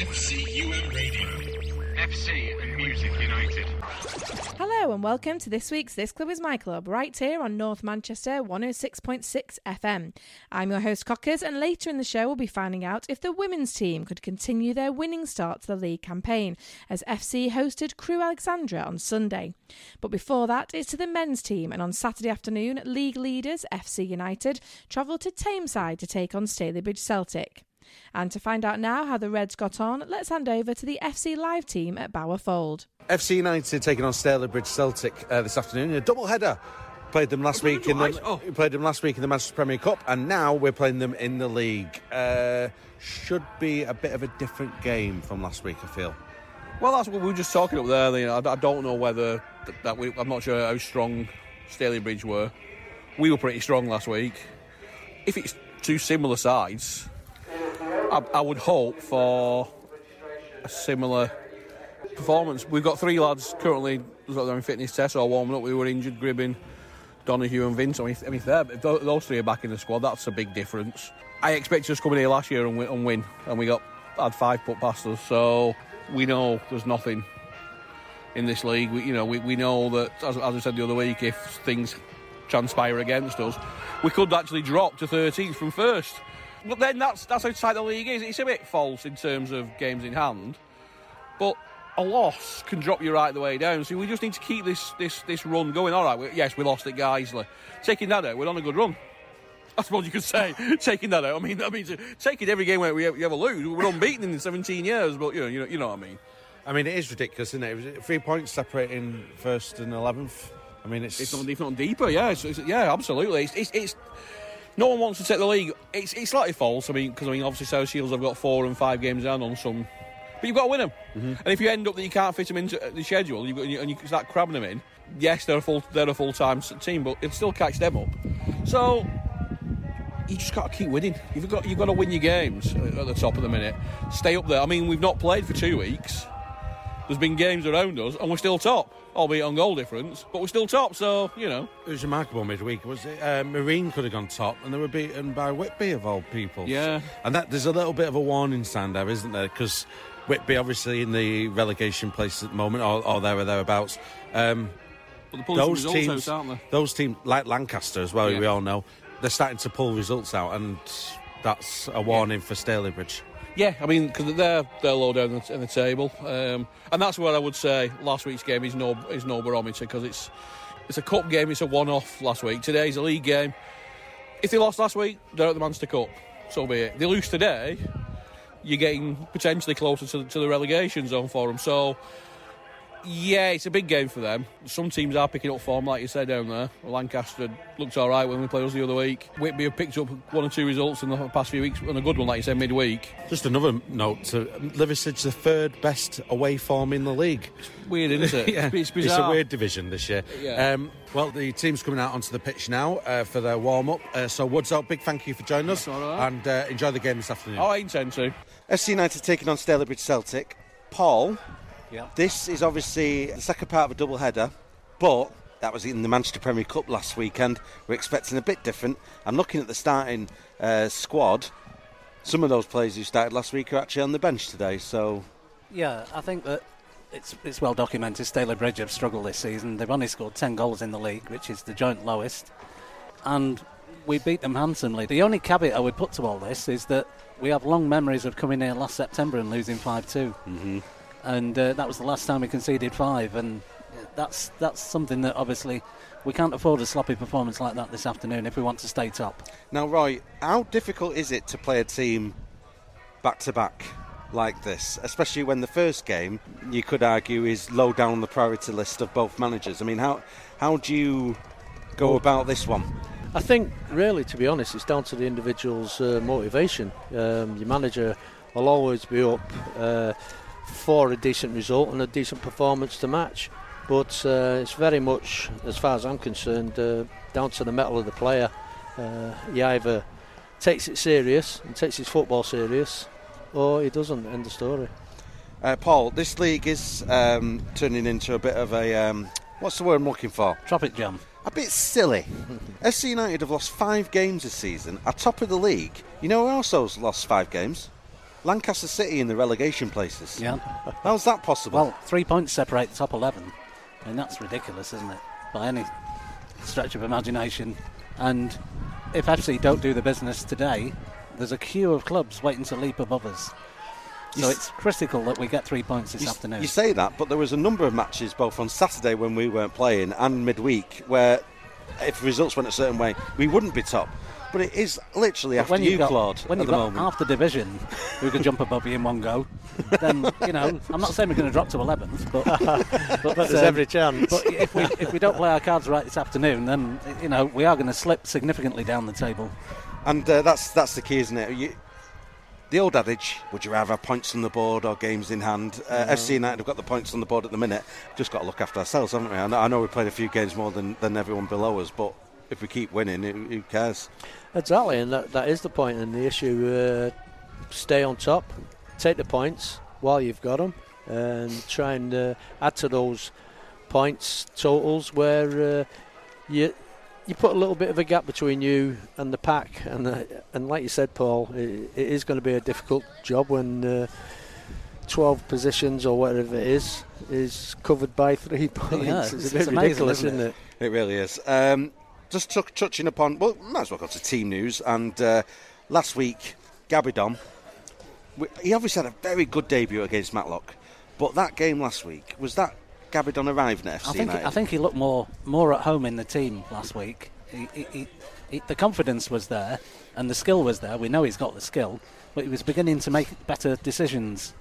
FCUM Radio. FC and Music United. Hello and welcome to this week's This Club is My Club, right here on North Manchester 106.6 FM. I'm your host Cockers, and later in the show we'll be finding out if the women's team could continue their winning start to the league campaign, as FC hosted Crewe Alexandra on Sunday. But before that, it's to the men's team, and on Saturday afternoon, league leaders FC United travelled to Tameside to take on Stalybridge Celtic. And to find out now how the Reds got on, let's hand over to the FC Live team at Bower Fold. FC United taking on Stalybridge Celtic uh, this afternoon in a double header. Played them last week in the Oh. played them last week in the Manchester Premier Cup, and now we're playing them in the league. Uh, should be a bit of a different game from last week, I feel. Well, that's what we were just talking up there. You know, I, I don't know whether th- that we, I'm not sure how strong Stalybridge were. We were pretty strong last week. If it's two similar sides, I, I would hope for a similar performance. We've got three lads currently in fitness tests or warming up. We were injured, Gribbin, Donahue, and Vince. I mean, if, if, those three are back in the squad, that's a big difference. I expected us coming here last year and and win, and we got had five put past us. So we know there's nothing in this league. We, you know, we, we know that as, as I said the other week, if things transpire against us, we could actually drop to 13th from first. But then that's that's how tight the league is. It's a bit false in terms of games in hand, but a loss can drop you right the way down. So we just need to keep this this this run going. All right, we, yes, we lost at Guiseley. Taking that out, we're on a good run. I suppose you could say taking that out. I mean, I mean, taking every game where we, we ever lose, we're unbeaten in 17 years. But you know, you know, you know what I mean. I mean, it is ridiculous, isn't it? It Three points separating first and eleventh. I mean, it's, It's not, it's not deeper, yeah. It's, it's, yeah, absolutely. It's, it's, it's no one wants to take the league. It's, it's slightly false. I mean, because I mean, obviously South Shields have got four and five games down on some, but you've got to win them. Mm-hmm. And if you end up that you can't fit them into uh, the schedule, you've got, and, you, and you start crabbing them in. Yes, they're a full they're a full time team, but it still catch them up. So you just got to keep winning. You've got you've got to win your games at the top of the minute. Stay up there. I mean, we've not played for two weeks. There's been games around us, and we're still top, albeit on goal difference, but we're still top. So you know, it was remarkable midweek. Was it? Uh, Marine could have gone top, and they were beaten by Whitby of all people. Yeah. and that there's a little bit of a warning sign there, isn't there? Because Whitby obviously in the relegation place at the moment, or, or there or thereabouts. Um, but the those results teams, out, aren't they? those teams like Lancaster as well, Yeah. we all know, they're starting to pull results out, and that's a warning for Stalybridge. Yeah, I mean, because they're they're low down in the table, um, and that's where I would say last week's game is no is no barometer because it's it's a cup game, it's a one off last week. Today's a league game. If they lost last week, they're at the Manchester Cup. So be it. They lose today, you're getting potentially closer to, to the relegation zone for them. So. Yeah, it's a big game for them. Some teams are picking up form, like you said down there. Lancaster looked all right when we played us the other week. Whitby have picked up one or two results in the past few weeks, and a good one, like you said, midweek. Just another note to Liversedge, the third best away form in the league. Weird, isn't it? yeah, It's, it's a weird division this year. Yeah. Um, well, the team's coming out onto the pitch now uh, for their warm up. Uh, so, Woods out, big thank you for joining us That's all right. and uh, enjoy the game this afternoon. Oh, I intend to. FC United taking on Stalybridge Celtic. Paul, Yeah. this is obviously the second part of a double header, but that was in the Manchester Premier Cup last weekend. We're expecting a bit different. I'm looking at the starting uh, squad. Some of those players who started last week are actually on the bench today, so Yeah, I think that it's it's well documented. Stalybridge have struggled this season. They've only scored 10 goals in the league, which is the joint lowest. And we beat them handsomely. The only caveat I would put to all this is that we have long memories of coming here last September and losing 5 2. Mm-hmm. And uh, that was the last time we conceded five. And that's, that's something that obviously we can't afford a sloppy performance like that this afternoon if we want to stay top. Now, Roy, how difficult is it to play a team back to back like this, especially when the first game you could argue is low down the priority list of both managers? I mean, how how do you go about this one? I think, really, to be honest, it's down to the individual's uh, motivation. Um, your manager will always be up uh, for a decent result and a decent performance to match. But uh, it's very much, as far as I'm concerned, uh, down to the mettle of the player. Uh, he either takes it serious and takes his football serious, or he doesn't. End the story. Uh, Paul, this league is um, turning into a bit of a um, what's the word I'm looking for? Traffic jam. A bit silly. FC United have lost five games this season, are top of the league. You know who else has lost five games? Lancaster City in the relegation places. Yeah. How's that possible? Well, three points separate the top 11. I mean, that's ridiculous, isn't it? By any stretch of imagination. And if FC don't do the business today, there's a queue of clubs waiting to leap above us. So s- it's critical that we get three points this you, afternoon. you say that, but there was a number of matches both on Saturday when we weren't playing and midweek where if results went a certain way, we wouldn't be top. But it is literally But after when you, you've got, Claude, when at you've the got moment. half the division who could jump above you in one go, then you know I'm not saying we're going to drop to 11th, but but, But there's um, every chance. But if we if we don't play our cards right this afternoon, then you know we are going to slip significantly down the table. And uh, that's that's the key, isn't it? You, the old adage: Would you rather have points on the board or games in hand? Uh, FC United have got the points on the board at the minute. Just got to look after ourselves, haven't we? I know, I know we played a few games more than, than everyone below us, but if we keep winning, who, who cares? Exactly, and that, that is the point and the issue. Uh, stay on top, take the points while you've got them, and try and uh, add to those points totals where uh, you you put a little bit of a gap between you and the pack. And uh, and like you said, Paul, it, it is going to be a difficult job when. Uh, 12 positions or whatever it is is covered by three points. Yeah, it's, it's- a bit it's amazing, ridiculous, isn't isn't it? it? It really is. Um, just t- touching upon, well, might as well go to team news. And uh, last week, Gabidon, he obviously had a very good debut against Matlock, but that game last week was that Gabidon arriving at FC I think United. I think he looked more more at home in the team last week. He, he, he, he, the confidence was there and the skill was there. We know he's got the skill, but he was beginning to make better decisions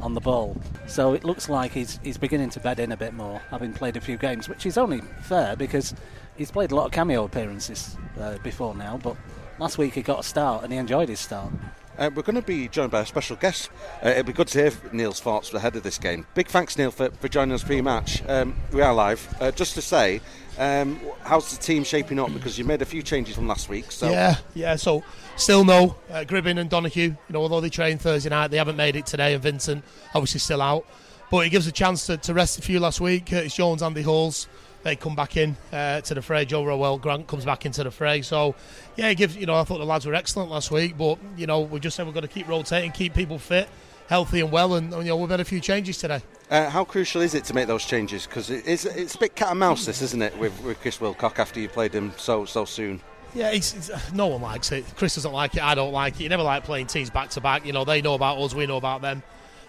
on the ball. So it looks like he's he's beginning to bed in a bit more, having played a few games, which is only fair because he's played a lot of cameo appearances uh, before now. But last week he got a start and he enjoyed his start. Uh, we're going to be joined by a special guest. Uh, it'd be good to hear Neil's thoughts for ahead of this game. Big thanks, Neil, for, for joining us pre-match. Um, we are live. Uh, just to say, um, how's the team shaping up? Because you made a few changes from last week. So Yeah, yeah. So still no uh, Gribbin and Donahue. You know, although they trained Thursday night, they haven't made it today. And Vincent obviously still out, but it gives a chance to, to rest a few last week. Curtis Jones, Andy Halls, they come back in uh, to the fray. Joe Rowell Grant comes back into the fray. So yeah, it gives. You know, I thought the lads were excellent last week, but you know, we just said we've got to keep rotating, keep people fit. Healthy and well, and you know we've had a few changes today. Uh, how crucial is it to make those changes? Because it's, it's a bit cat and mouse, this, isn't it, with, with Chris Wilcock after you played him so so soon? Yeah, it's, it's, no one likes it. Chris doesn't like it. I don't like it. You never like playing teams back to back. You know, they know about us, we know about them.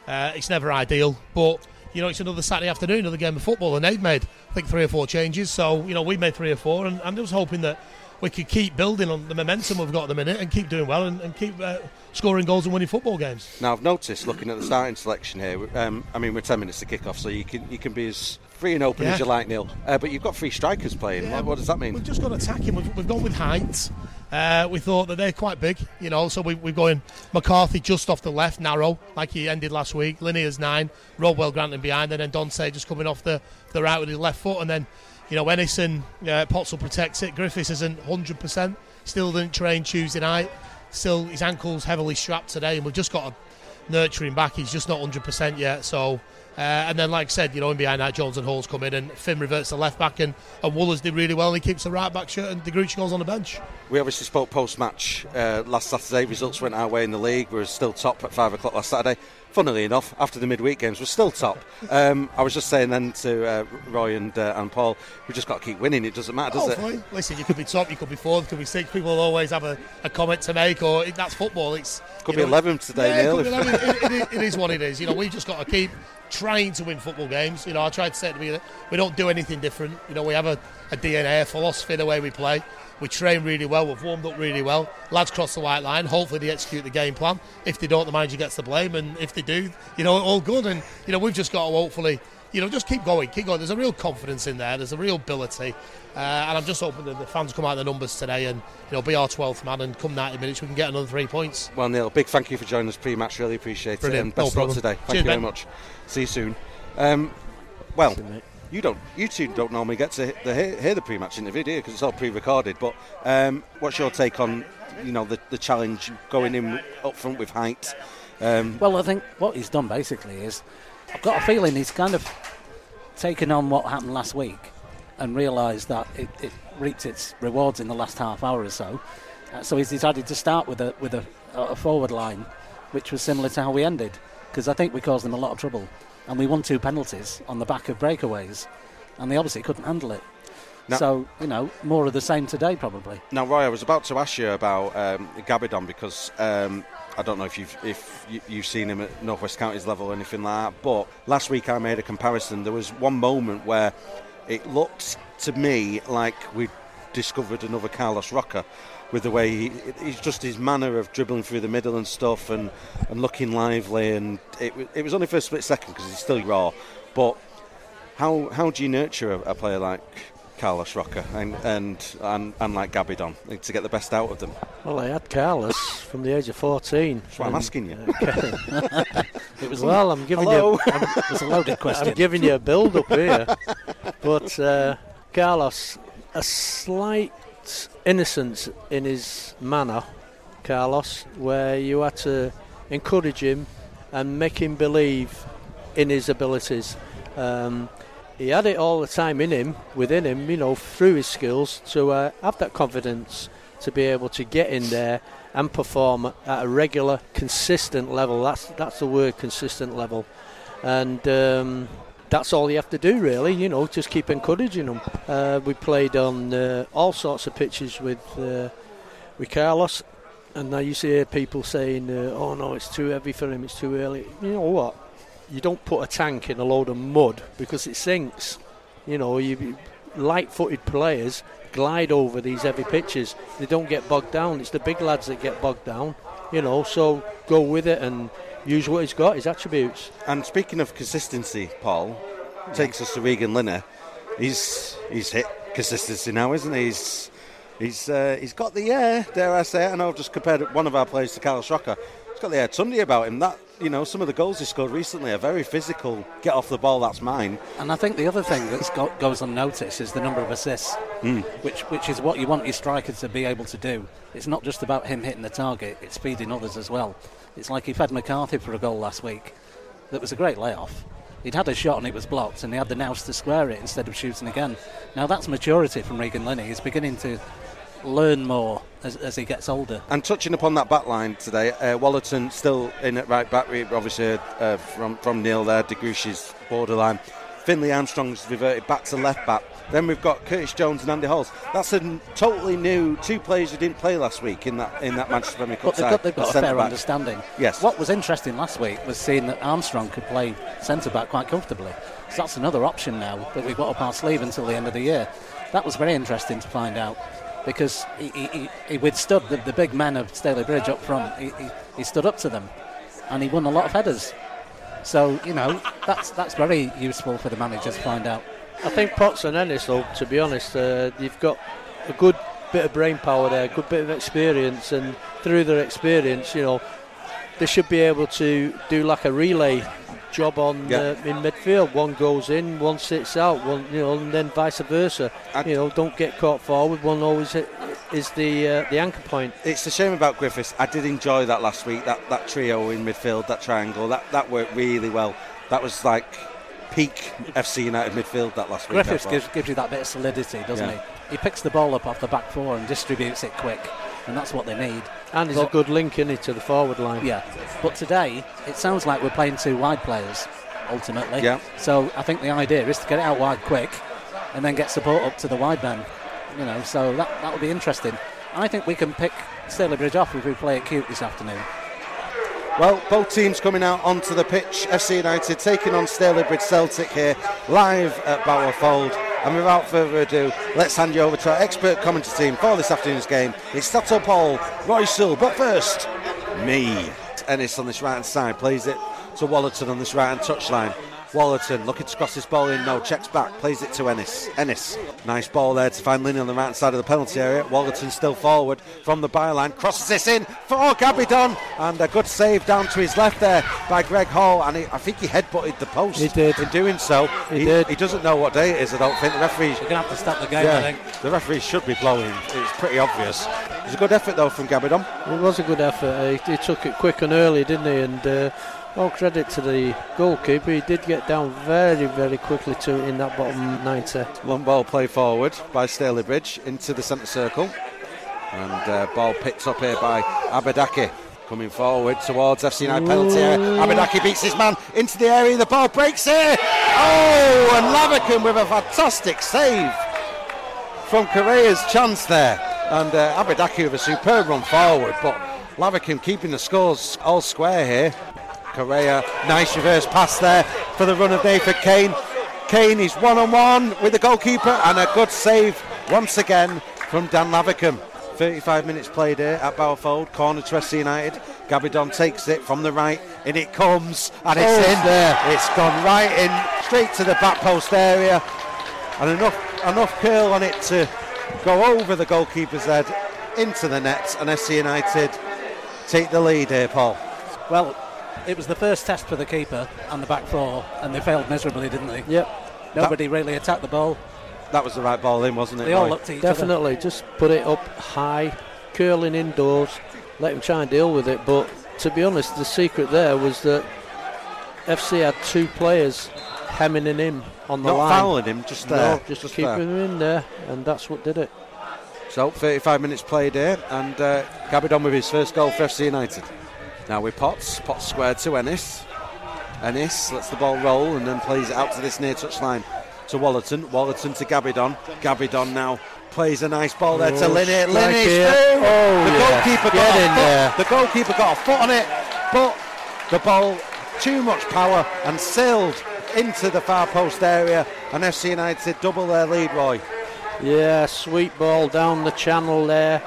Uh, it's never ideal, but you know, it's another Saturday afternoon, another game of football, and they've made I think three or four changes. So you know, we made three or four, and I'm just hoping that we could keep building on the momentum we've got at the minute and keep doing well and, and keep uh, scoring goals and winning football games. Now, I've noticed looking at the starting selection here. Um, I mean, we're ten minutes to kick off, so you can you can be as free and open Yeah. as you like, Neil. Uh, but you've got three strikers playing. Yeah, what, what does that mean? We've just got attacking. We've, we've gone with Heights. Uh, we thought that they're quite big, you know, so we, we're going McCarthy just off the left, narrow, like he ended last week. Linney's nine, Rodwell Granton behind, and then Dante just coming off the, the right with his left foot. And then, you know, Ennison, uh, Potts protects it. Griffiths isn't 100%, still didn't train Tuesday night. Still, his ankle's heavily strapped today, and we've just got to nurture him back. He's just not 100% yet, so. Uh, and then, like I said, you know, in behind that, Jones and Halls come in, and Finn reverts to left back, and, and Woolers did really well, and he keeps the right back shirt, and De Grucci goes on the bench. We obviously spoke post match uh, last Saturday. Results went our way in the league. We were still top at five o'clock last Saturday. Funnily enough, after the midweek games, we're still top. Um, I was just saying then to uh, Roy and uh, and Paul, we just got to keep winning. It doesn't matter, does oh, it? Listen, you could be top, you could be fourth, you could be sixth. People will always have a, a comment to make, or that's football. It's Could you be 11 today, yeah, Neil. could be 11. It- it- it- it is what it is. You know, we've just got to keep trying to win football games. You know, I tried to say to me that we don't do anything different. You know, we have a, a DNA, a philosophy the way we play. We train really well. We've warmed up really well. Lads cross the white line. Hopefully, they execute the game plan. If they don't, the manager gets the blame. And if they do, you know, all good. And you know, we've just got to hopefully, you know, just keep going, keep going. There's a real confidence in there. There's a real ability. Uh, and I'm just hoping that the fans come out of the numbers today and you know be our 12th man. And come 90 minutes, we can get another three points. Well, Neil, big thank you for joining us pre-match. Really appreciate Brilliant. it. And best No of luck today. Thank Cheers, you very Ben. much. See you soon. Um, well, you, you don't, you two don't normally get to the, hear, hear the pre-match interview, do you? Because it's all pre-recorded. But um, what's your take on, you know, the, the challenge going in up front with height? Um, Well, I think what he's done basically is I've got a feeling he's kind of taken on what happened last week and realised that it, it reaped its rewards in the last half hour or so. Uh, so he's decided to start with a with a, a forward line which was similar to how we ended, because I think we caused them a lot of trouble, and we won two penalties on the back of breakaways, and they obviously couldn't handle it. Now- so you know, more of the same today probably. Now, Roy, I was about to ask you about um, Gabidon because um, I don't know if you've if you, you've seen him at Northwest Counties level or anything like that. But last week I made a comparison. There was one moment where it looked to me like we discovered another Carlos Roca with the way he, he's just his manner of dribbling through the middle and stuff and, and looking lively. And it, it was only for a split second because he's still raw. But how how do you nurture a, a player like Carlos Roca and and, and and like Gabidon to get the best out of them? Well, I had Carlos from the age of 14. That's what I'm asking you. It was Well, I'm giving Hello? you. I'm, it was a loaded question. I'm giving you a build up here. But uh, Carlos, a slight innocence in his manner, Carlos, where you had to encourage him and make him believe in his abilities. Um, he had it all the time in him, within him, you know, through his skills to uh, have that confidence to be able to get in there and perform at a regular, consistent level. That's that's the word, consistent level, and um, that's all you have to do, really. You know, just keep encouraging them. Uh, we played on uh, all sorts of pitches with uh, with Carlos, and now you see hear people saying, uh, "Oh no, it's too heavy for him. It's too early." You know what? You don't put a tank in a load of mud because it sinks. You know, you, you light-footed players glide over these heavy pitches. They don't get bogged down. It's the big lads that get bogged down. You know, so go with it and use what he's got, his attributes. And speaking of consistency, Paul takes us to Regan Linney. He's he's hit consistency now, isn't he? He's he's uh, he's got the air. Dare I say? I know I've just compared one of our players to Carlos Roca. He's got the air Tundy about him. That you know, some of the goals he scored recently are very physical. Get off the ball, that's mine. And I think the other thing that go- goes unnoticed is the number of assists, hmm. which which is what you want your striker to be able to do. It's not just about him hitting the target; it's feeding others as well. It's like he fed McCarthy for a goal last week. That was a great layoff. He'd had a shot and it was blocked, and he had the nous to square it instead of shooting again. Now that's maturity from Regan Linney. He's beginning to learn more as, as he gets older. And touching upon that back line today, uh, Wallerton still in at right back. We obviously heard uh, from from Neil there. De Degucci's borderline. Finley Armstrong's reverted back to left back. Then we've got Curtis Jones and Andy Halls. That's a n- totally new two players who didn't play last week in that in that Manchester Premier Cup But they've got, they've got a fair back. understanding. Yes. What was interesting last week was seeing that Armstrong could play centre back quite comfortably. So that's another option now that we've got up our sleeve until the end of the year. That was very interesting to find out because he, he, he- withstood the, the big men of Stalybridge up front. He, he, stood up to them and he won a lot of headers. So, you know, that's, that's very useful for the manager to find out. I think Potts and Ennis, though, to be honest, uh, you've got a good bit of brain power there, a good bit of experience, and through their experience, you know, they should be able to do like a relay job on Yeah. uh, in midfield. One goes in, one sits out, one you know, and then vice versa. I'd- you know, don't get caught forward. One always hit, is the uh, the anchor point. It's a shame about Griffiths. I did enjoy that last week. That that trio in midfield, that triangle, that that worked really well. That was like peak FC United midfield that last week. Griffiths gives, gives you that bit of solidity, doesn't Yeah. he? He picks the ball up off the back four and distributes it quick, and that's what they need. And he's a good link in it to the forward line. Yeah, but today it sounds like we're playing two wide players ultimately. Yeah. So I think the idea is to get it out wide quick, and then get support up to the wide men. You know, so that that would be interesting. I think we can pick Stalybridge off if we play it cute this afternoon. Well, both teams coming out onto the pitch. FC United taking on Stalybridge Celtic here, live at Bower Fold. And without further ado, let's hand you over to our expert commentary team for this afternoon's game. It's Stato Paul, Roy but first, me. Ennis on this right hand side plays it to Wallerton on this right hand touchline. Wallerton looking to cross this ball in, no, checks back, plays it to Ennis. Ennis, nice ball there to find Linney on the right side of the penalty area. Wallerton still forward from the byline, crosses this in for Gabidon, and a good save down to his left there by Greg Hall. And he, I think he headbutted the post He did. in doing so. He did. He doesn't know what day it is, I don't think. The referee We're gonna have to stop the game. I yeah, think. the referee should be blowing. It's pretty obvious. It was a good effort though from Gabidon. It was a good effort. He, he took it quick and early, didn't he? And uh, all credit to the goalkeeper. He did get down very, very quickly to in that bottom 90. Long ball play forward by Stalybridge into the centre circle. And uh, ball picked up here by Abadaki. Coming forward towards FC United penalty area. Abadaki beats his man into the area. The ball breaks here. Oh, and Lavercombe with a fantastic save from Correa's chance there. And uh, Abadaki with a superb run forward. But Lavercombe keeping the scores all square here. Correa, nice reverse pass there for the run of Nathan Kane. Kane is one on one with the goalkeeper and a good save once again from Dan Lavercombe. 35 minutes played here at Bower Fold, corner to FC United. Gabidon takes it from the right, and it comes, and it's Oh. in there. It's gone right in, straight to the back post area, and enough enough curl on it to go over the goalkeeper's head into the net, and FC United take the lead here, Paul. Well, it was the first test for the keeper and the back four, and they failed miserably, didn't they? Yep, Nobody really attacked the ball. That was the right ball in, wasn't it? They all looked at each other. definitely. Just put it up high, curling indoors, let him try and deal with it. But to be honest, the secret there was that FC had two players hemming in him on the Not line. fouling him, just there. No, just, just keeping there. him in there, and that's what did it. So 35 minutes played here, and uh, Gabidon with his first goal for FC United. Now with Potts, Potts squared to Ennis. Ennis lets the ball roll and then plays it out to this near touchline to Wallerton. Wallerton to Gabidon. Gabidon now plays a nice ball there to Oh, Linney. strike Linney's through. Oh, the yeah. goalkeeper Get got a in foot. there. The goalkeeper got a foot on it, but the ball too much power and sailed into the far post area. And FC United double their lead, Roy. Yeah, sweet ball down the channel there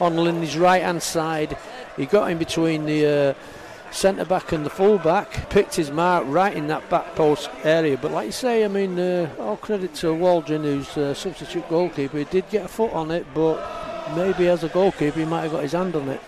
on Linney's right hand side. He got in between the uh, centre back and the full back, picked his mark right in that back post area. But like you say, I mean, uh, all credit to Waldron, who's uh, substitute goalkeeper. He did get a foot on it, but maybe as a goalkeeper, he might have got his hand on it.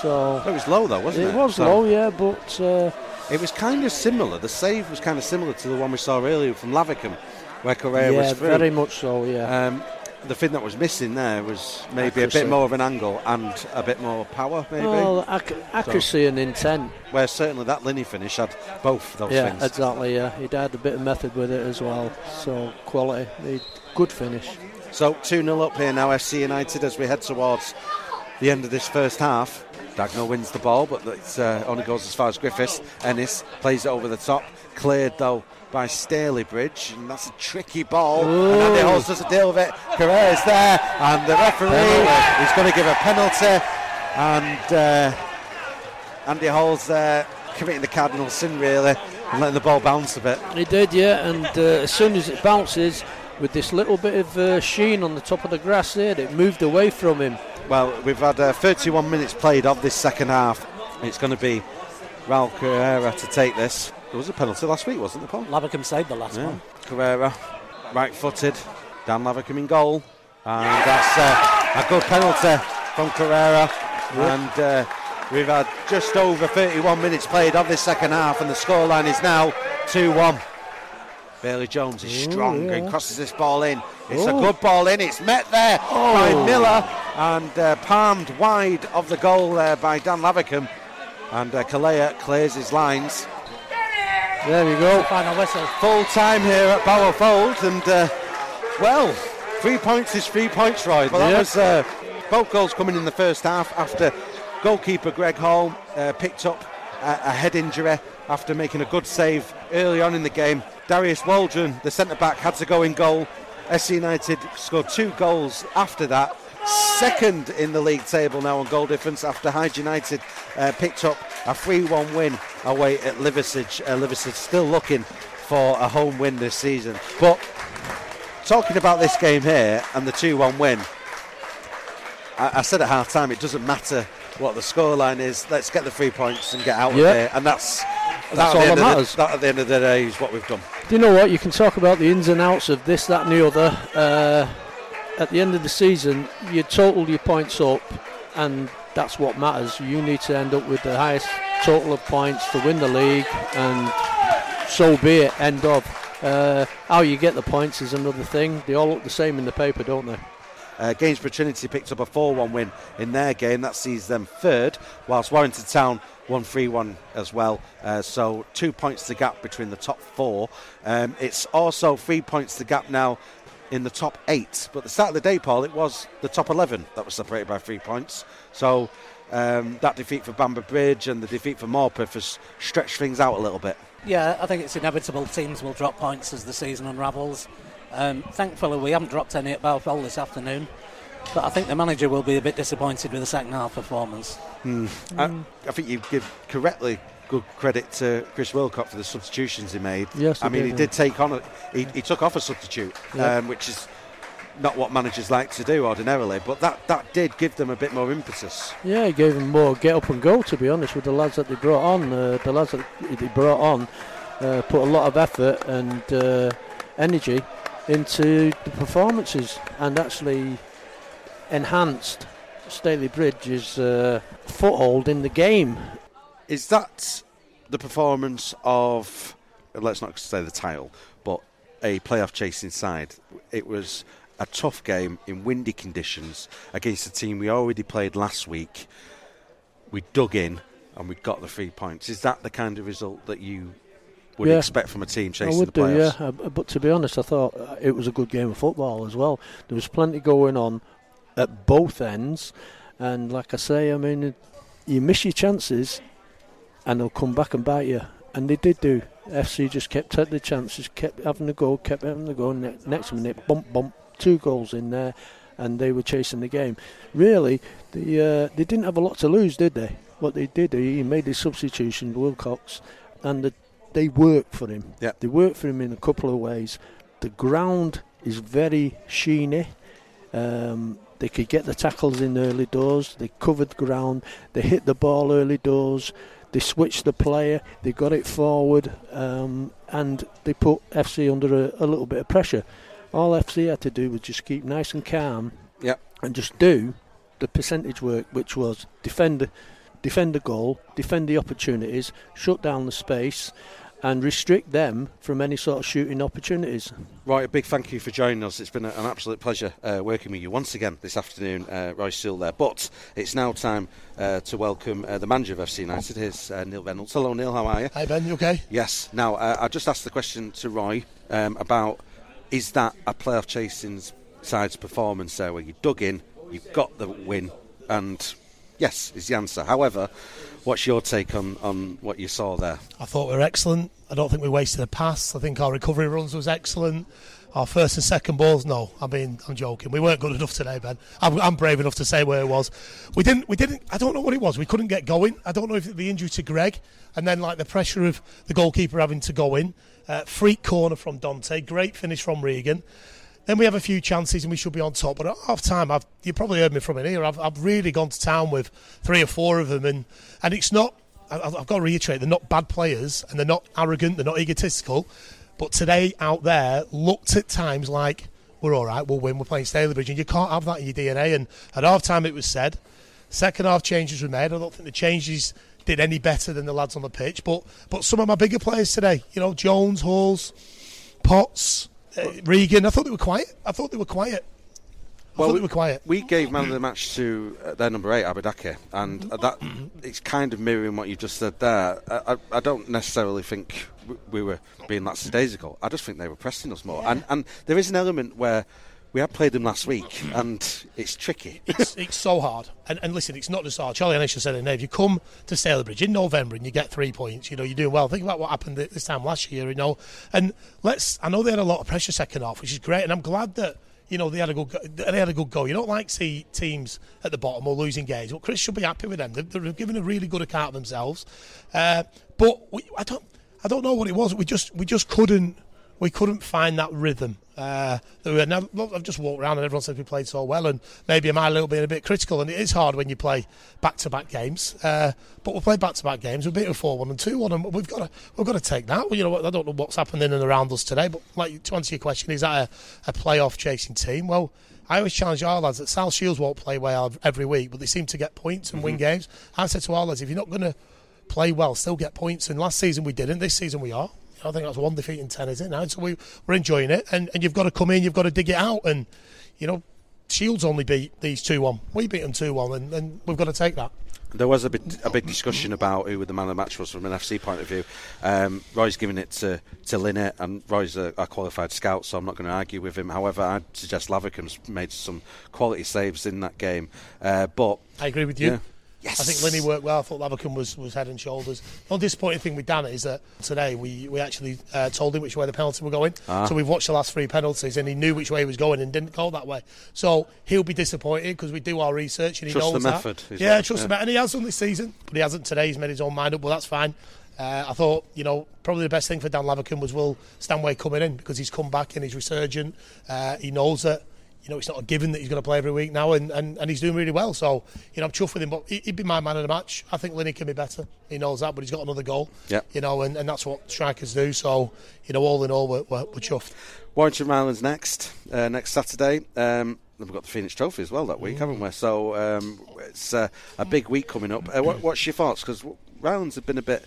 So It was low though, wasn't it? it was So- low, yeah, but uh, It was kind of similar. The save was kind of similar to the one we saw earlier from Lavercombe, where Correa yeah, was through. very much so, yeah. Um, the thing that was missing there was maybe a bit more of an angle and a bit more power, maybe. well, ac- accuracy and intent. Where certainly that Linney finish had both those Yeah, things. exactly. Yeah, he'd had a bit of method with it as well. So quality, He'd- good finish. So 2 0 up here now, FC United, as we head towards the end of this first half. Dagnall wins the ball, but it uh, only goes as far as Griffiths. Ennis plays it over the top. Cleared, though, by Stalybridge, and that's a tricky ball. And Andy Halls doesn't deal with it. Correa's there, and the referee Penalty. is going to give a penalty. And uh, Andy Halls there committing the cardinal sin, really, and letting the ball bounce a bit. He did, yeah. And uh, as soon as it bounces, with this little bit of uh, sheen on the top of the grass there, it moved away from him. Well, we've had uh, 31 minutes played of this second half. It's going to be Raul Carrera to take this. There was a penalty last week, wasn't there, Paul? Lavercombe saved the last Yeah. one. Carrera, right footed. Dan Lavercombe in goal. And that's uh, a good penalty from Carrera. And uh, we've had just over 31 minutes played of this second half, and the scoreline is now 2 1. Bailey Jones is strong and crosses this ball in. It's a Oh. good ball in. It's met there by Miller and uh, palmed wide of the goal there by Dan Lavercombe. And uh, Kalea clears his lines. There we go. Final whistle. Full time here at Bower Fold, and uh, well, three points is three points, that Yep. was uh, both goals coming in the first half after goalkeeper Greg Hall uh, picked up a, a head injury after making a good save early on in the game. Darius Waldron, the centre back, had to go in goal. FC United scored two goals after that. Second in the league table now on goal difference after Hyde United uh, picked up a 3 1 win away at Liversedge. Uh, Liversedge still looking for a home win this season. But talking about this game here and the 2 1 win, I, I said at half time it doesn't matter what the scoreline is, let's get the three points and get out Yeah. of here. And that's, That's at all that of the- matters. that at the end of the day is what we've done. Do you know what? You can talk about the ins and outs of this, that, and the other. Uh, at the end of the season, you total your points up, and that's what matters. You need to end up with the highest total of points to win the league, and so be it. End of. Uh, how you get the points is another thing. They all look the same in the paper, don't they? Uh, Gainsborough Trinity picked up a 4 1 win in their game. That sees them third, whilst Warrington Town won 3 1 as well. Uh, so two points to gap between the top four. Um, it's also three points to gap now in the top eight. But the start of the day, Paul, it was the top 11 that was separated by three points. So um, that defeat for Bamber Bridge and the defeat for Morpeth has stretched things out a little bit. Yeah, I think it's inevitable. Teams will drop points as the season unravels. Um, thankfully, we haven't dropped any at Bower Fold this afternoon, but I think the manager will be a bit disappointed with the second half performance. Hmm. I, I think you give correctly good credit to Chris Wilcock for the substitutions he made. Yes, I mean did, he yeah. did take on a he, he took off a substitute, Yeah. um, which is not what managers like to do ordinarily, but that, that did give them a bit more impetus. Yeah, he gave them more get up and go. To be honest, with the lads that they brought on, uh, the lads that they brought on uh, put a lot of effort and uh, energy into the performances, and actually enhanced Stalybridge's uh, foothold in the game. Is that the performance of, let's not say the title, but a playoff chasing side? It was a tough game in windy conditions against a team we already played last week. We dug in and we got the three points. Is that the kind of result that you would Yeah. expect from a team chasing I would the do, yeah. Uh, But to be honest, I thought uh, it was a good game of football as well. There was plenty going on at both ends, and like I say, I mean, you miss your chances, and they'll come back and bite you. And they did do. FC just kept taking the chances, kept having the goal, kept having the goal. Ne- next minute, bump, bump, two goals in there, and they were chasing the game. Really, the, uh, they didn't have a lot to lose, did they? What they did, he made his substitution, Wilcox, and the, they worked for him. Yeah. They worked for him in a couple of ways. The ground is very sheeny. Um, they could get the tackles in early doors. They covered ground. They hit the ball early doors. They switched the player. They got it forward, um, and they put FC under a, a little bit of pressure. All FC had to do was just keep nice and calm, Yep. and just do the percentage work, which was defend, the- defend the goal, defend the opportunities, shut down the space, and restrict them from any sort of shooting opportunities. Right, a big thank you for joining us. It's been a- an absolute pleasure uh, working with you once again this afternoon, uh, Roy Sewell there. But it's now time uh, to welcome uh, the manager of FC United. Here's uh, Neil Reynolds. Hello, Neil. How are you? Hi Ben, you okay? Yes. Now, uh, I just asked the question to Roy um, about is that a playoff chasing side's performance there, where you dug in, you got the win, and yes, is the answer. However, what's your take on, on what you saw there? I thought we were excellent. I don't think we wasted a pass. I think our recovery runs was excellent. Our first and second balls, no. I mean, I'm joking. We weren't good enough today, Ben. I'm, I'm brave enough to say where it was. We didn't. We didn't. I don't know what it was. We couldn't get going. I don't know if it the injury to Greg, and then like the pressure of the goalkeeper having to go in. Uh, freak corner from Dante. Great finish from Regan. Then we have a few chances and we should be on top. But at half time, I've you probably heard me from in here. I've, I've really gone to town with three or four of them, and and it's not. I've got to reiterate, they're not bad players and they're not arrogant. They're not egotistical. But today out there looked at times like we're all right. We'll win. We're playing Stalybridge, and you can't have that in your DNA. And at half time, it was said. Second half changes were made. I don't think the changes did any better than the lads on the pitch. But but some of my bigger players today, you know, Jones, Halls, Potts, uh, Regan. I thought they were quiet. I thought they were quiet. I thought they were quiet. We gave man of the match to uh, their number eight, Abadake, and uh, that it's kind of mirroring what you just said there. I, I, I don't necessarily think we were being that lackadaisical. I just think they were pressing us more, and and there is an element where we had played them last week, and it's tricky. it's, it's so hard. And, and listen, it's not just hard. Charlie Anisha said it. If you come to Stalybridge in November and you get three points, you know you're doing well. Think about what happened this time last year, you know. And let's. I know they had a lot of pressure second half, which is great, and I'm glad that you know they had a good. Go, they had a good go. You don't like see teams at the bottom or losing games. Well, Chris should be happy with them. They're, they're giving a really good account of themselves. Uh, but we, I don't. I don't know what it was. We just we just couldn't we couldn't find that rhythm. Uh, that we had. Now, look, I've just walked around and everyone says we played so well, and maybe am I a little bit a bit critical? And it is hard when you play back-to-back games. Uh, but we played back-to-back games. We beat them four-one and two-one, and we've got to we've got to take that. Well, you know, I don't know what's happening in and around us today, but like to answer your question, is that a, a playoff chasing team? Well. I always challenge our lads that South Shields won't play well every week, but they seem to get points and win games. I said to our lads, if you're not going to play well, still get points. And last season we didn't. This season we are. I think that's one defeat in ten, is it now? So we, we're enjoying it, and, and you've got to come in, you've got to dig it out, and you know, Shields only beat these two one. We beat them two one, and, and we've got to take that. There was a bit a big discussion about who the man of the match was from an FC point of view. Um, Roy's giving it to to Linney, and Roy's a, a qualified scout, so I'm not going to argue with him. However, I'd suggest Lavercombe's made some quality saves in that game. Uh, but I agree with you. yeah, Yes. I think Linney worked well. I thought Lavercombe was, was head and shoulders. The only disappointing thing with Dan is that today we, we actually uh, told him which way the penalty were going. Ah. So we've watched the last three penalties and he knew which way he was going and didn't go that way. So he'll be disappointed because we do our research and he Trust knows that. method, is Yeah, trust yeah. the method. And he has done this season, but he hasn't today. He's made his own mind up, but that's fine. Uh, I thought, you know, probably the best thing for Dan Lavercombe was Will Stanway coming in because he's come back and he's resurgent. Uh, he knows that, you know, it's not a given that he's going to play every week now and, and, and he's doing really well. So, you know, I'm chuffed with him, but he- he'd be my man of the match. I think Linney can be better. He knows that, but he's got another goal. Yeah. You know, and, and that's what strikers do. So, you know, all in all, we're, we're, we're chuffed. Warrington Rylands next uh, next Saturday. Um, we've got the Phoenix Trophy as well that week, haven't we? So um, it's uh, a big week coming up. Uh, what, what's your thoughts? Because Rylands have been a bit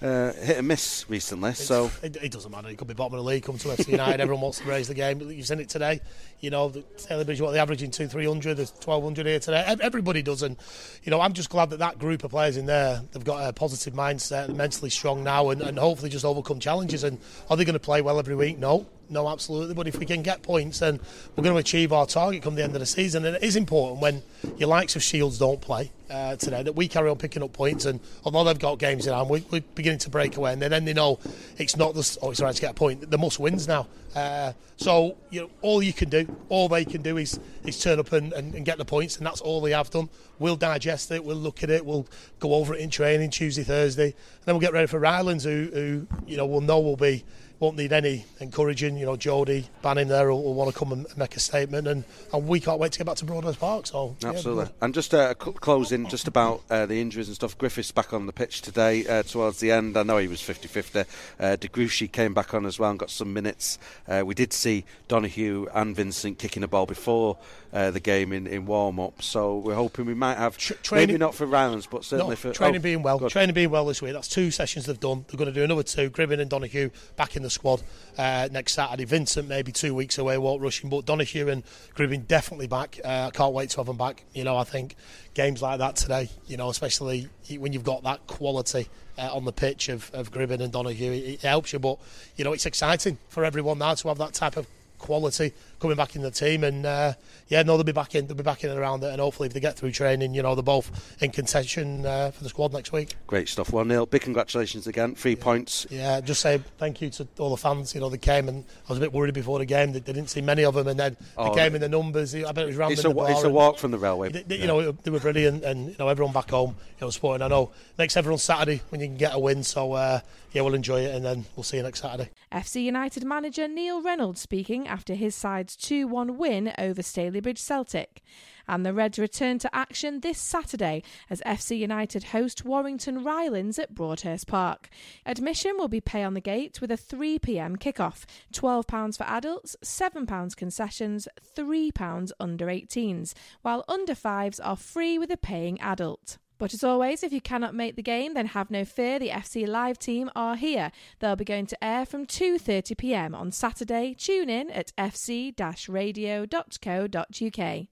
uh, hit and miss recently. So it, it doesn't matter. He could be bottom of the league, come to FC United. Everyone wants to raise the game. You've seen it today. You know, the Taylor Bridge, what averaging two, three hundred. There's twelve hundred here today. Everybody does, and you know, I'm just glad that that group of players in there, they've got a positive mindset, mentally strong now, and, and hopefully just overcome challenges. And are they going to play well every week? No. No, absolutely. But if we can get points, then we're going to achieve our target come the end of the season. And it is important when your likes of Shields don't play uh, today that we carry on picking up points. And although they've got games in hand, we, we're beginning to break away. And then they know it's not the oh, it's right to get a point. The must wins now. Uh, so you know, all you can do, all they can do is is turn up and, and, and get the points, and that's all they have done. We'll digest it, we'll look at it, we'll go over it in training Tuesday, Thursday, and then we'll get ready for Rylands, who, who you know will know will be won't need any encouraging. You know, Jody, Banning there will, will want to come and make a statement, and, and we can't wait to get back to Broadhurst Park. So yeah, Absolutely. and just uh, cl- closing, just about uh, the injuries and stuff. Griffiths back on the pitch today uh, towards the end. I know he was 50 50. Uh, De Gruchy came back on as well and got some minutes. Uh, we did see Donahue and Vincent kicking a ball before uh, the game in, in warm up. So we're hoping we might have, training- maybe not for rounds, but certainly No, for. training oh, being well. good. Training being well this week. That's two sessions they've done. They're going to do another two. Gribbin and Donahue back in the squad uh, next Saturday. Vincent maybe two weeks away, won't rushing, but Donahue and Gribbin definitely back. Uh, I can't wait to have them back. You know, I think games like that today, you know, especially when you've got that quality. Uh, on the pitch of, of Gribbin and Donahue, it, it helps you. But you know, it's exciting for everyone now to have that type of quality coming back in the team. And uh, yeah, no, they'll be back in. They'll be back in and around it. And hopefully, if they get through training, you know, they're both in contention uh, for the squad next week. Great stuff. Well, Neil, big congratulations again. Three points. Yeah, just say thank you to all the fans. You know, they came and I was a bit worried before the game that they didn't see many of them, and then Oh, they came in the numbers. I bet it was round It's in a, the wa- bar it's a walk from the railway. they, they- you know, they were brilliant, and you know, everyone back home, you know, supporting. I know next everyone Saturday when you can get a win. So uh, yeah, we'll enjoy it, and then we'll see you next Saturday. FC United manager Neil Reynolds speaking after his side's 2 1 win over Stalybridge Celtic. And the Reds return to action this Saturday as FC United host Warrington Rylands at Broadhurst Park. Admission will be pay on the gate with a 3pm kickoff £12 for adults, £7 concessions, £3 under 18s, while under 5s are free with a paying adult. But as always, if you cannot make the game, then have no fear. The FC Live team are here. They'll be going to air from 2:30 p.m. on Saturday. Tune in at fc-radio.co.uk.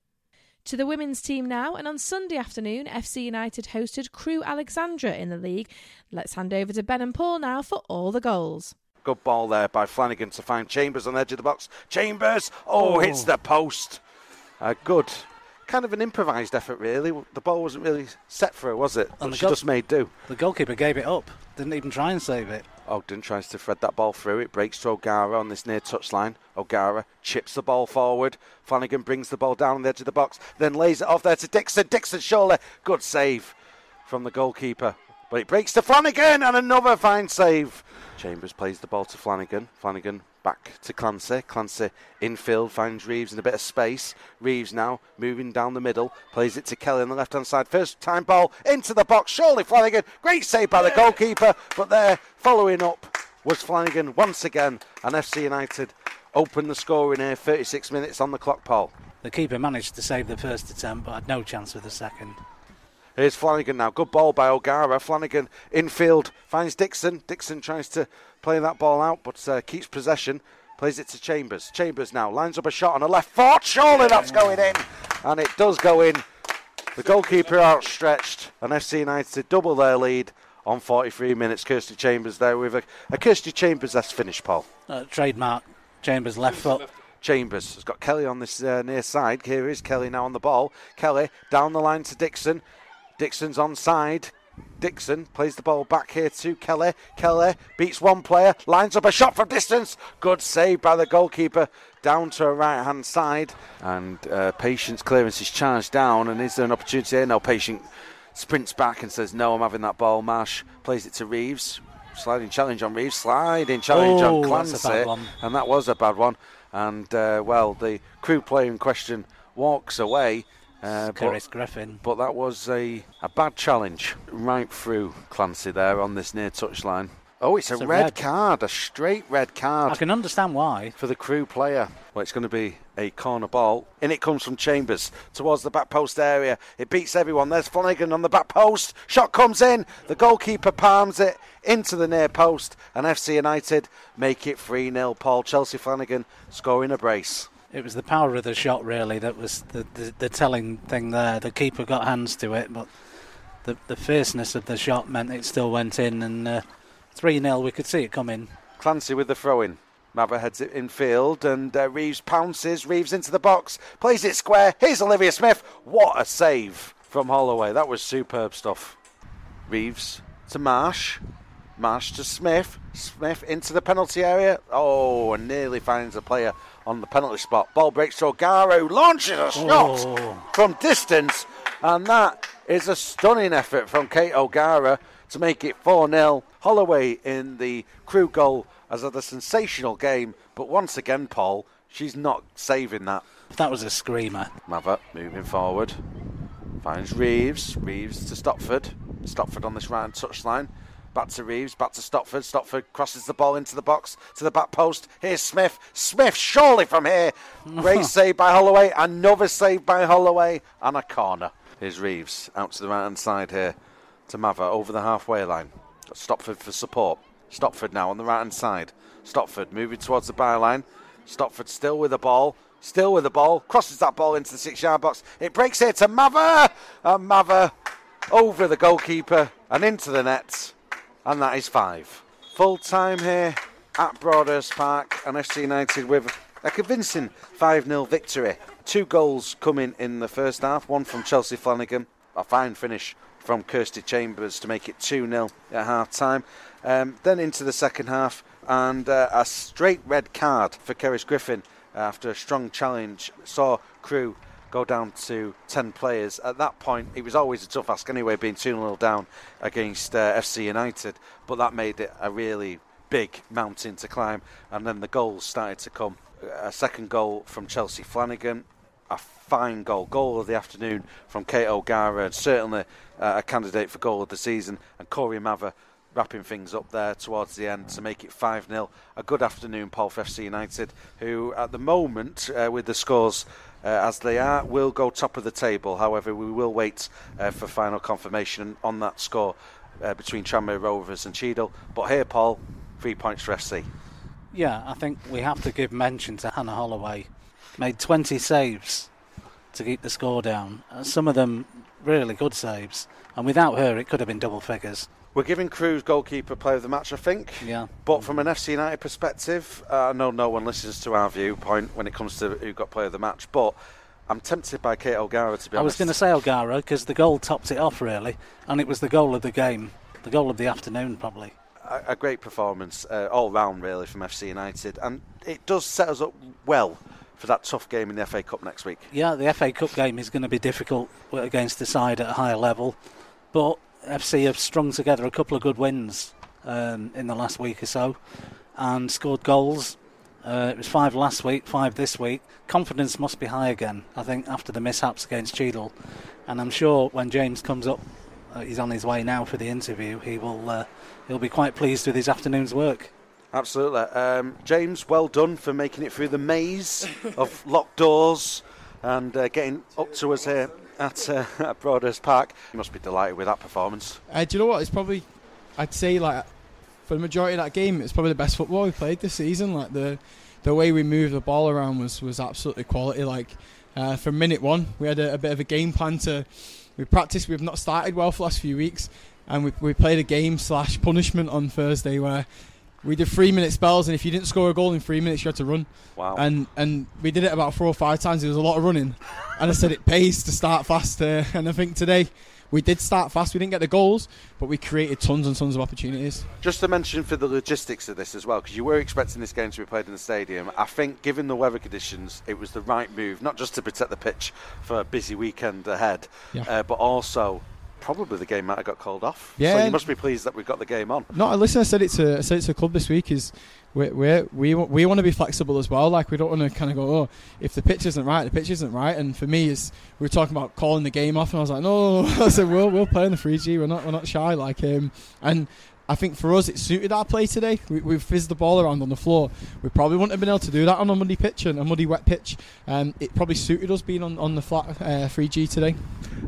To the women's team now, and on Sunday afternoon, FC United hosted Crewe Alexandra in the league. Let's hand over to Ben and Paul now for all the goals. Good ball there by Flanagan to find Chambers on the edge of the box. Chambers, oh, hits the post. Uh, good. Kind of an improvised effort, really. The ball wasn't really set for her, was it? And she goal- just made do. The goalkeeper gave it up. Didn't even try and save it. Ogden tries to thread that ball through. It breaks to O'Gara on this near touchline. O'Gara chips the ball forward. Flanagan brings the ball down on the edge of the box, then lays it off there to Dixon. Dixon, surely. Good save from the goalkeeper. But it breaks to Flanagan and another fine save. Chambers plays the ball to Flanagan. Flanagan back to Clancy. Clancy infield finds Reeves in a bit of space. Reeves now moving down the middle. Plays it to Kelly on the left hand side. First time ball into the box. Surely Flanagan. Great save by the goalkeeper. But there, following up, was Flanagan once again. And FC United open the score in here. 36 minutes on the clock, Paul. The keeper managed to save the first attempt, but had no chance with the second. Here's Flanagan now. Good ball by O'Gara. Flanagan infield finds Dixon. Dixon tries to play that ball out, but uh, keeps possession. Plays it to Chambers. Chambers now lines up a shot on the left foot. Surely that's going in, and it does go in. The goalkeeper outstretched, and FC United double their lead on 43 minutes. Kirsty Chambers there with a, a Kirsty Chambers that's finish, Paul. Uh, trademark Chambers left foot. Chambers has got Kelly on this uh, near side. Here is Kelly now on the ball. Kelly down the line to Dixon. Dixon's onside. Dixon plays the ball back here to Kelly. Kelly beats one player, lines up a shot from distance. Good save by the goalkeeper down to her right hand side. And uh, Patience clearance is charged down. And is there an opportunity here? No, Patient sprints back and says, No, I'm having that ball. Marsh plays it to Reeves. Sliding challenge on Reeves, sliding challenge Oh, on Clancy. a. And that was a bad one. And, uh, well, the Crewe player in question walks away. Uh, but- Griffin. but that was a, a bad challenge right through Clancy there on this near touchline. Oh, it's, It's a, a red, red. card, a straight red card I can understand why. for the Crewe player. Well, it's going to be a corner ball. In it comes from Chambers towards the back post area. It beats everyone. There's Flanagan on the back post. Shot comes in. The goalkeeper palms it into the near post. And FC United make it 3 0. Paul Chelsea Flanagan scoring a brace. It was the power of the shot, really, that was the, the, the telling thing there. The keeper got hands to it, but the, the fierceness of the shot meant it still went in. And 3 0, we could see it coming. Clancy with the throw in. Heads it in field and uh, Reeves pounces. Reeves into the box, plays it square. Here's Olivia Smith. What a save from Holloway. That was superb stuff. Reeves to Marsh. Marsh to Smith. Smith into the penalty area. Oh, and nearly finds a player on the penalty spot. Ball breaks who launches a shot Oh. from distance. And that is a stunning effort from Kate O'Gara to make it 4 0. Holloway in the Crewe goal as had a sensational game, but once again, Paul, she's not saving that. That was a screamer. Mava moving forward. Finds Reeves. Reeves to Stopford. Stopford on this right touchline. Back to Reeves. Back to Stopford. Stopford crosses the ball into the box to the back post. Here's Smith. Smith surely from here. Great save by Holloway. Another save by Holloway. And a corner. Here's Reeves out to the right hand side here to Mava over the halfway line. Got Stopford for support. Stopford now on the right hand side. Stopford moving towards the byline. Stopford still with the ball. Still with the ball. Crosses that ball into the six yard box. It breaks here to Mava. And Mava over the goalkeeper and into the net. And that is five. Full time here at Broadhurst Park. And FC United with a convincing 5 0 victory. Two goals coming in the first half. One from Chelsea Flanagan. A fine finish from Kirsty Chambers to make it 2 0 at half time. Um, then into the second half. And uh, a straight red card for Kerris Griffin after a strong challenge. Saw Crewe go down to 10 players. At that point, it was always a tough ask anyway, being 2 0 down against uh, FC United, but that made it a really big mountain to climb. And then the goals started to come. A second goal from Chelsea Flanagan, a fine goal, goal of the afternoon from Kate O'Gara, and certainly uh, a candidate for goal of the season. And Corey Mather wrapping things up there towards the end to make it 5 0. A good afternoon, Paul, for FC United, who at the moment, uh, with the scores as they are, will go top of the table. However, we will wait uh, for final confirmation on that score uh, between Tranmere Rovers and Cheadle. But here, Paul, three points for FC. Yeah, I think we have to give mention to Hannah Holloway. Made 20 saves to keep the score down. Uh, some of them really good saves. And without her, it could have been double figures. We're giving Crewe's goalkeeper player of the match, I think. Yeah. But from an FC United perspective, uh, I know no one listens to our viewpoint when it comes to who got player of the match, but I'm tempted by Kate O'Gara to be I was going to say O'Gara because the goal topped it off, really. And it was the goal of the game. The goal of the afternoon, probably. a, a great performance uh, all round, really, from FC United, and it does set us up well for that tough game in the FA Cup next week. Yeah, the FA Cup game is going to be difficult against the side at a higher level, but FC have strung together a couple of good wins um, in the last week or so and scored goals. Uh, it was five last week, five this week. Confidence must be high again, I think, after the mishaps against Cheadle. And I'm sure when James comes up, uh, he's on his way now for the interview. He will, uh, he'll be quite pleased with his afternoon's work. Absolutely. Um, James, well done for making it through the maze of locked doors and uh, getting up to us here at, uh, at Broadhurst Park. You must be delighted with that performance. Uh, do you know what? It's probably, I'd say, like for the majority of that game, it's probably the best football we played this season. Like the the way we moved the ball around was was absolutely quality. Like uh, from minute one, we had a, a bit of a game plan to. We practiced. We've not started well for the last few weeks, and we we played a game slash punishment on Thursday where. We did three minute spells, and if you didn't score a goal in three minutes, you had to run. Wow. And and we did it about four or five times. There was a lot of running, and I said it pays to start fast. Uh, and I think today we did start fast. We didn't get the goals, but we created tons and tons of opportunities. Just to mention for the logistics of this as well, because you were expecting this game to be played in the stadium. I think, given the weather conditions, it was the right move, not just to protect the pitch for a busy weekend ahead, Yeah. uh, but also probably the game might have got called off. Yeah, So you must be pleased that we've got the game on. No, listen. I said it to I said it to club this week. Is we we we wa- we want to be flexible as well. Like we don't want to kind of go, oh, if the pitch isn't right, the pitch isn't right. And for me, is we were talking about calling the game off, and I was like, no. I said we'll we'll play in the 3G. We're not we're not shy. Like um, and I think for us, it suited our play today. We, we've fizzed the ball around on the floor. We probably wouldn't have been able to do that on a muddy pitch and a muddy wet pitch. Um, it probably suited us being on, on the flat uh, 3G today.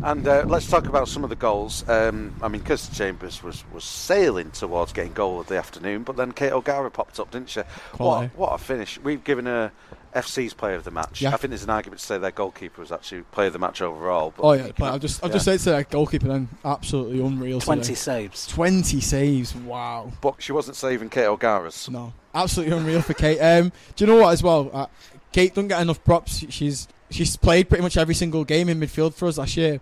And uh, let's talk about some of the goals. Um, I mean, Kirsten Chambers was, was sailing towards getting goal of the afternoon, but then Kate O'Gara popped up, didn't she? What, what a finish. We've given her FC's player of the match. Yeah. I think there's an argument to say their goalkeeper was actually player of the match overall. But Oh yeah, but I've just I've Yeah. just said to that goalkeeper then absolutely unreal. Twenty today. saves. Twenty saves. Wow. But she wasn't saving Kate O'Gara's. No, absolutely unreal for Kate. Um, do you know what as well? Uh, Kate doesn't get enough props. She's she's played pretty much every single game in midfield for us last year,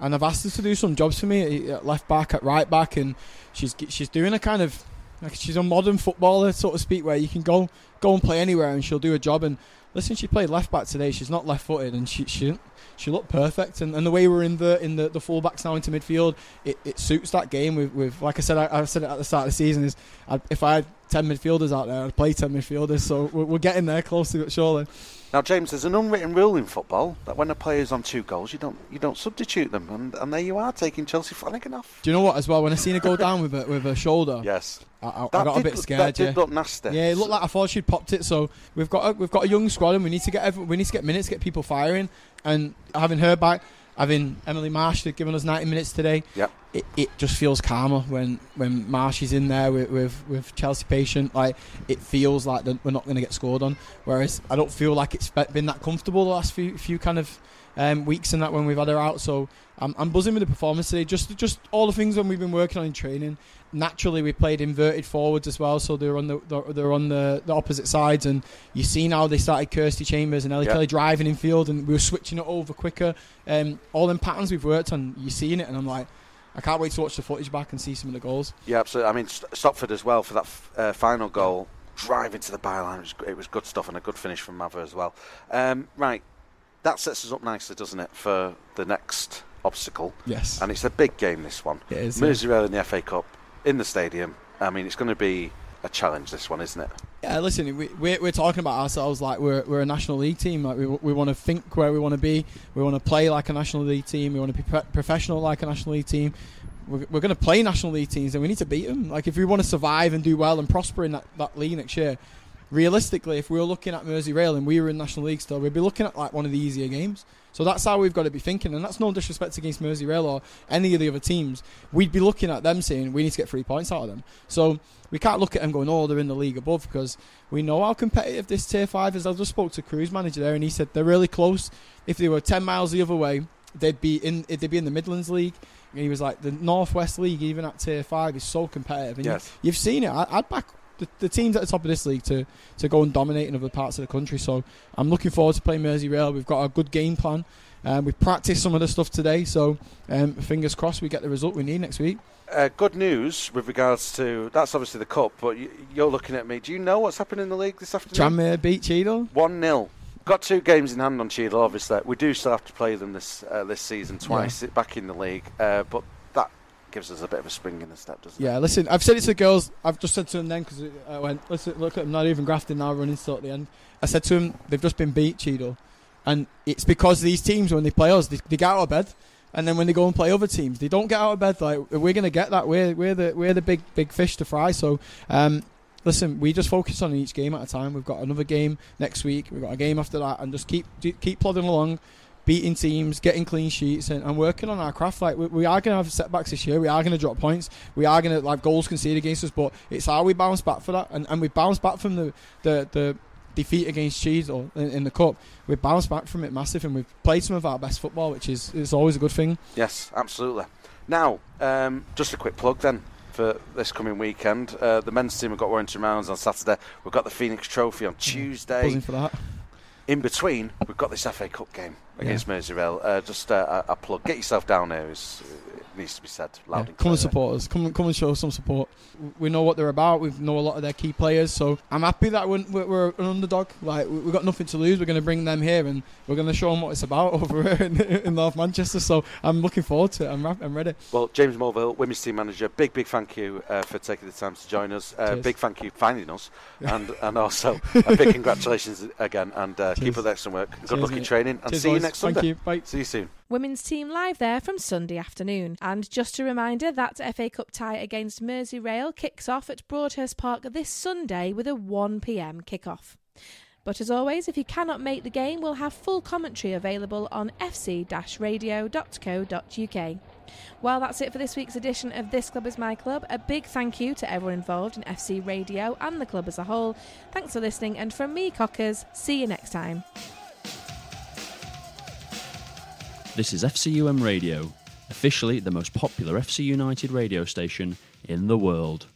and I've asked her to do some jobs for me at left back, at right back, and she's she's doing a kind of like she's a modern footballer, so to speak, where you can go go and play anywhere and she'll do a job. And listen, she played left back today. She's not left footed, and she she she looked perfect. And, and the way we're in the in the, the full backs now into midfield, it, it suits that game. With, with like I said, I, I said it at the start of the season is i if I had ten midfielders out there, I'd play ten midfielders. So we're, we're getting there close to it, surely. Now, James, there's an unwritten rule in football that when a player's on two goals, you don't you don't substitute them, and, and there you are taking Chelsea Flanagan off. Do you know what as well? When I seen her go down with a, with a shoulder, Yes, I, I, I got a bit scared. That did yeah. look nasty. Yeah, it looked like I thought she'd popped it. So we've got a, we've got a young squad, and we need to get every, we need to get minutes, get people firing, and having her back, having Emily Marsh giving us 90 minutes today. Yep. It, it just feels calmer when, when Marsh is in there with, with, with Chelsea patient. Like it feels like we're not going to get scored on. Whereas I don't feel like it's been that comfortable the last few few kind of um, weeks and that when we've had her out. So I'm, I'm buzzing with the performance today. Just just all the things that we've been working on in training. Naturally, we played inverted forwards as well, so they're on the they're, on the, the opposite sides. And you see now they started Kirsty Chambers and Ellie Yeah. Kelly driving in field, and we were switching it over quicker. Um, all them patterns we've worked on, you're seeing it, and I'm like, I can't wait to watch the footage back and see some of the goals. Yeah, absolutely. I mean, St- Stopford as well for that f- uh, final goal, driving to the byline. It was, it was good stuff and a good finish from Mava as well. Um, right, that sets us up nicely, doesn't it, for the next obstacle? Yes, And it's a big game, this one. it is. yeah. Merseyrail in the FA Cup in the stadium. I mean, it's going to be a challenge. This one, isn't it? Yeah, listen, we, we're, we're talking about ourselves like we're, we're a national league team. Like we, we want to think where we want to be. We want to play like a national league team. We want to be pro- professional like a national league team. We're, we're going to play national league teams, and we need to beat them. Like if we want to survive and do well and prosper in that, that league next year, realistically, if we were looking at Merseyrail and we were in national league still, we'd be looking at like one of the easier games. So that's how we've got to be thinking, and that's no disrespect against Merseyrail or any of the other teams. We'd be looking at them saying we need to get three points out of them. So we can't look at them going, oh, they're in the league above because we know how competitive this tier five is. I just spoke to Crewe's manager there, and he said they're really close. If they were ten miles the other way, they'd be in. They'd be in the Midlands League. And he was like, the Northwest League, even at tier five, is so competitive. And you- Yes. you've seen it. I, I'd back the, the teams at the top of this league to, to go and dominate in other parts of the country. So I'm looking forward to playing Merseyrail. We've got a good game plan. Um, we've practiced some of the stuff today, so um, fingers crossed we get the result we need next week. Uh, good news with regards to that's obviously the cup, but you, you're looking at me. Do you know what's happening in the league this afternoon? Tranmere beat Cheadle. One 0 Got two games in hand on Cheadle. Obviously, we do still have to play them this uh, this season twice back in the league, uh, but gives us a bit of a spring in the step, doesn't it? Yeah, listen, I've said it to the girls. I've just said to them then because I went, listen, look at them, not even grafting now, running still at the end. I said to them, they've just been beat, Cheadle. And it's because these teams, when they play us, they, they get out of bed. And then when they go and play other teams, they don't get out of bed. Like we're gonna get that. We're we're the we're the big big fish to fry. So, um, listen, we just focus on each game at a time. We've got another game next week. We've got a game after that, and just keep keep plodding along, beating teams, getting clean sheets, and, and working on our craft. Like we, we are going to have setbacks this year. We are going to drop points. We are going to like goals conceded against us. But it's how we bounce back for that, and and we bounce back from the the the defeat against Cheadle in, in the cup. We bounced back from it massive, and we've played some of our best football, which is is always a good thing. Yes, absolutely. Now, um, just a quick plug then for this coming weekend. Uh, the men's team have got Warrington Rylands on Saturday. We've got the Phoenix Trophy on Tuesday. Buzzing for that. In between, we've got this FA Cup game against Merseyrail. Uh, just uh, a, a plug. Get yourself down there. Needs to be said loud Yeah, and come and support us. Come, come and show us some support. We know what they're about. We know a lot of their key players, so I'm happy that we're, we're, an underdog. Like we- we've got nothing to lose. We're going to bring them here, and we're going to show them what it's about over here in, in North Manchester. So I'm looking forward to it. I'm, I'm ready. Well, James Morville, women's team manager, big, big thank you uh, for taking the time to join us. Uh, big thank you for finding us, and and also a big congratulations again. And uh, keep up the excellent work. Good Cheers, luck in training, and Cheers, see you boys. next Thank you. Bye. See you soon. Women's team live there from Sunday afternoon. And just a reminder that FA Cup tie against Merseyrail kicks off at Broadhurst Park this Sunday with a 1pm kick-off. But as always, if you cannot make the game, we'll have full commentary available on fc-radio.co.uk. Well, that's it for this week's edition of This Club is My Club. A big thank you to everyone involved in FC Radio and the club as a whole. Thanks for listening, and from me, Cockers, see you next time. This is FCUM Radio, officially the most popular FC United radio station in the world.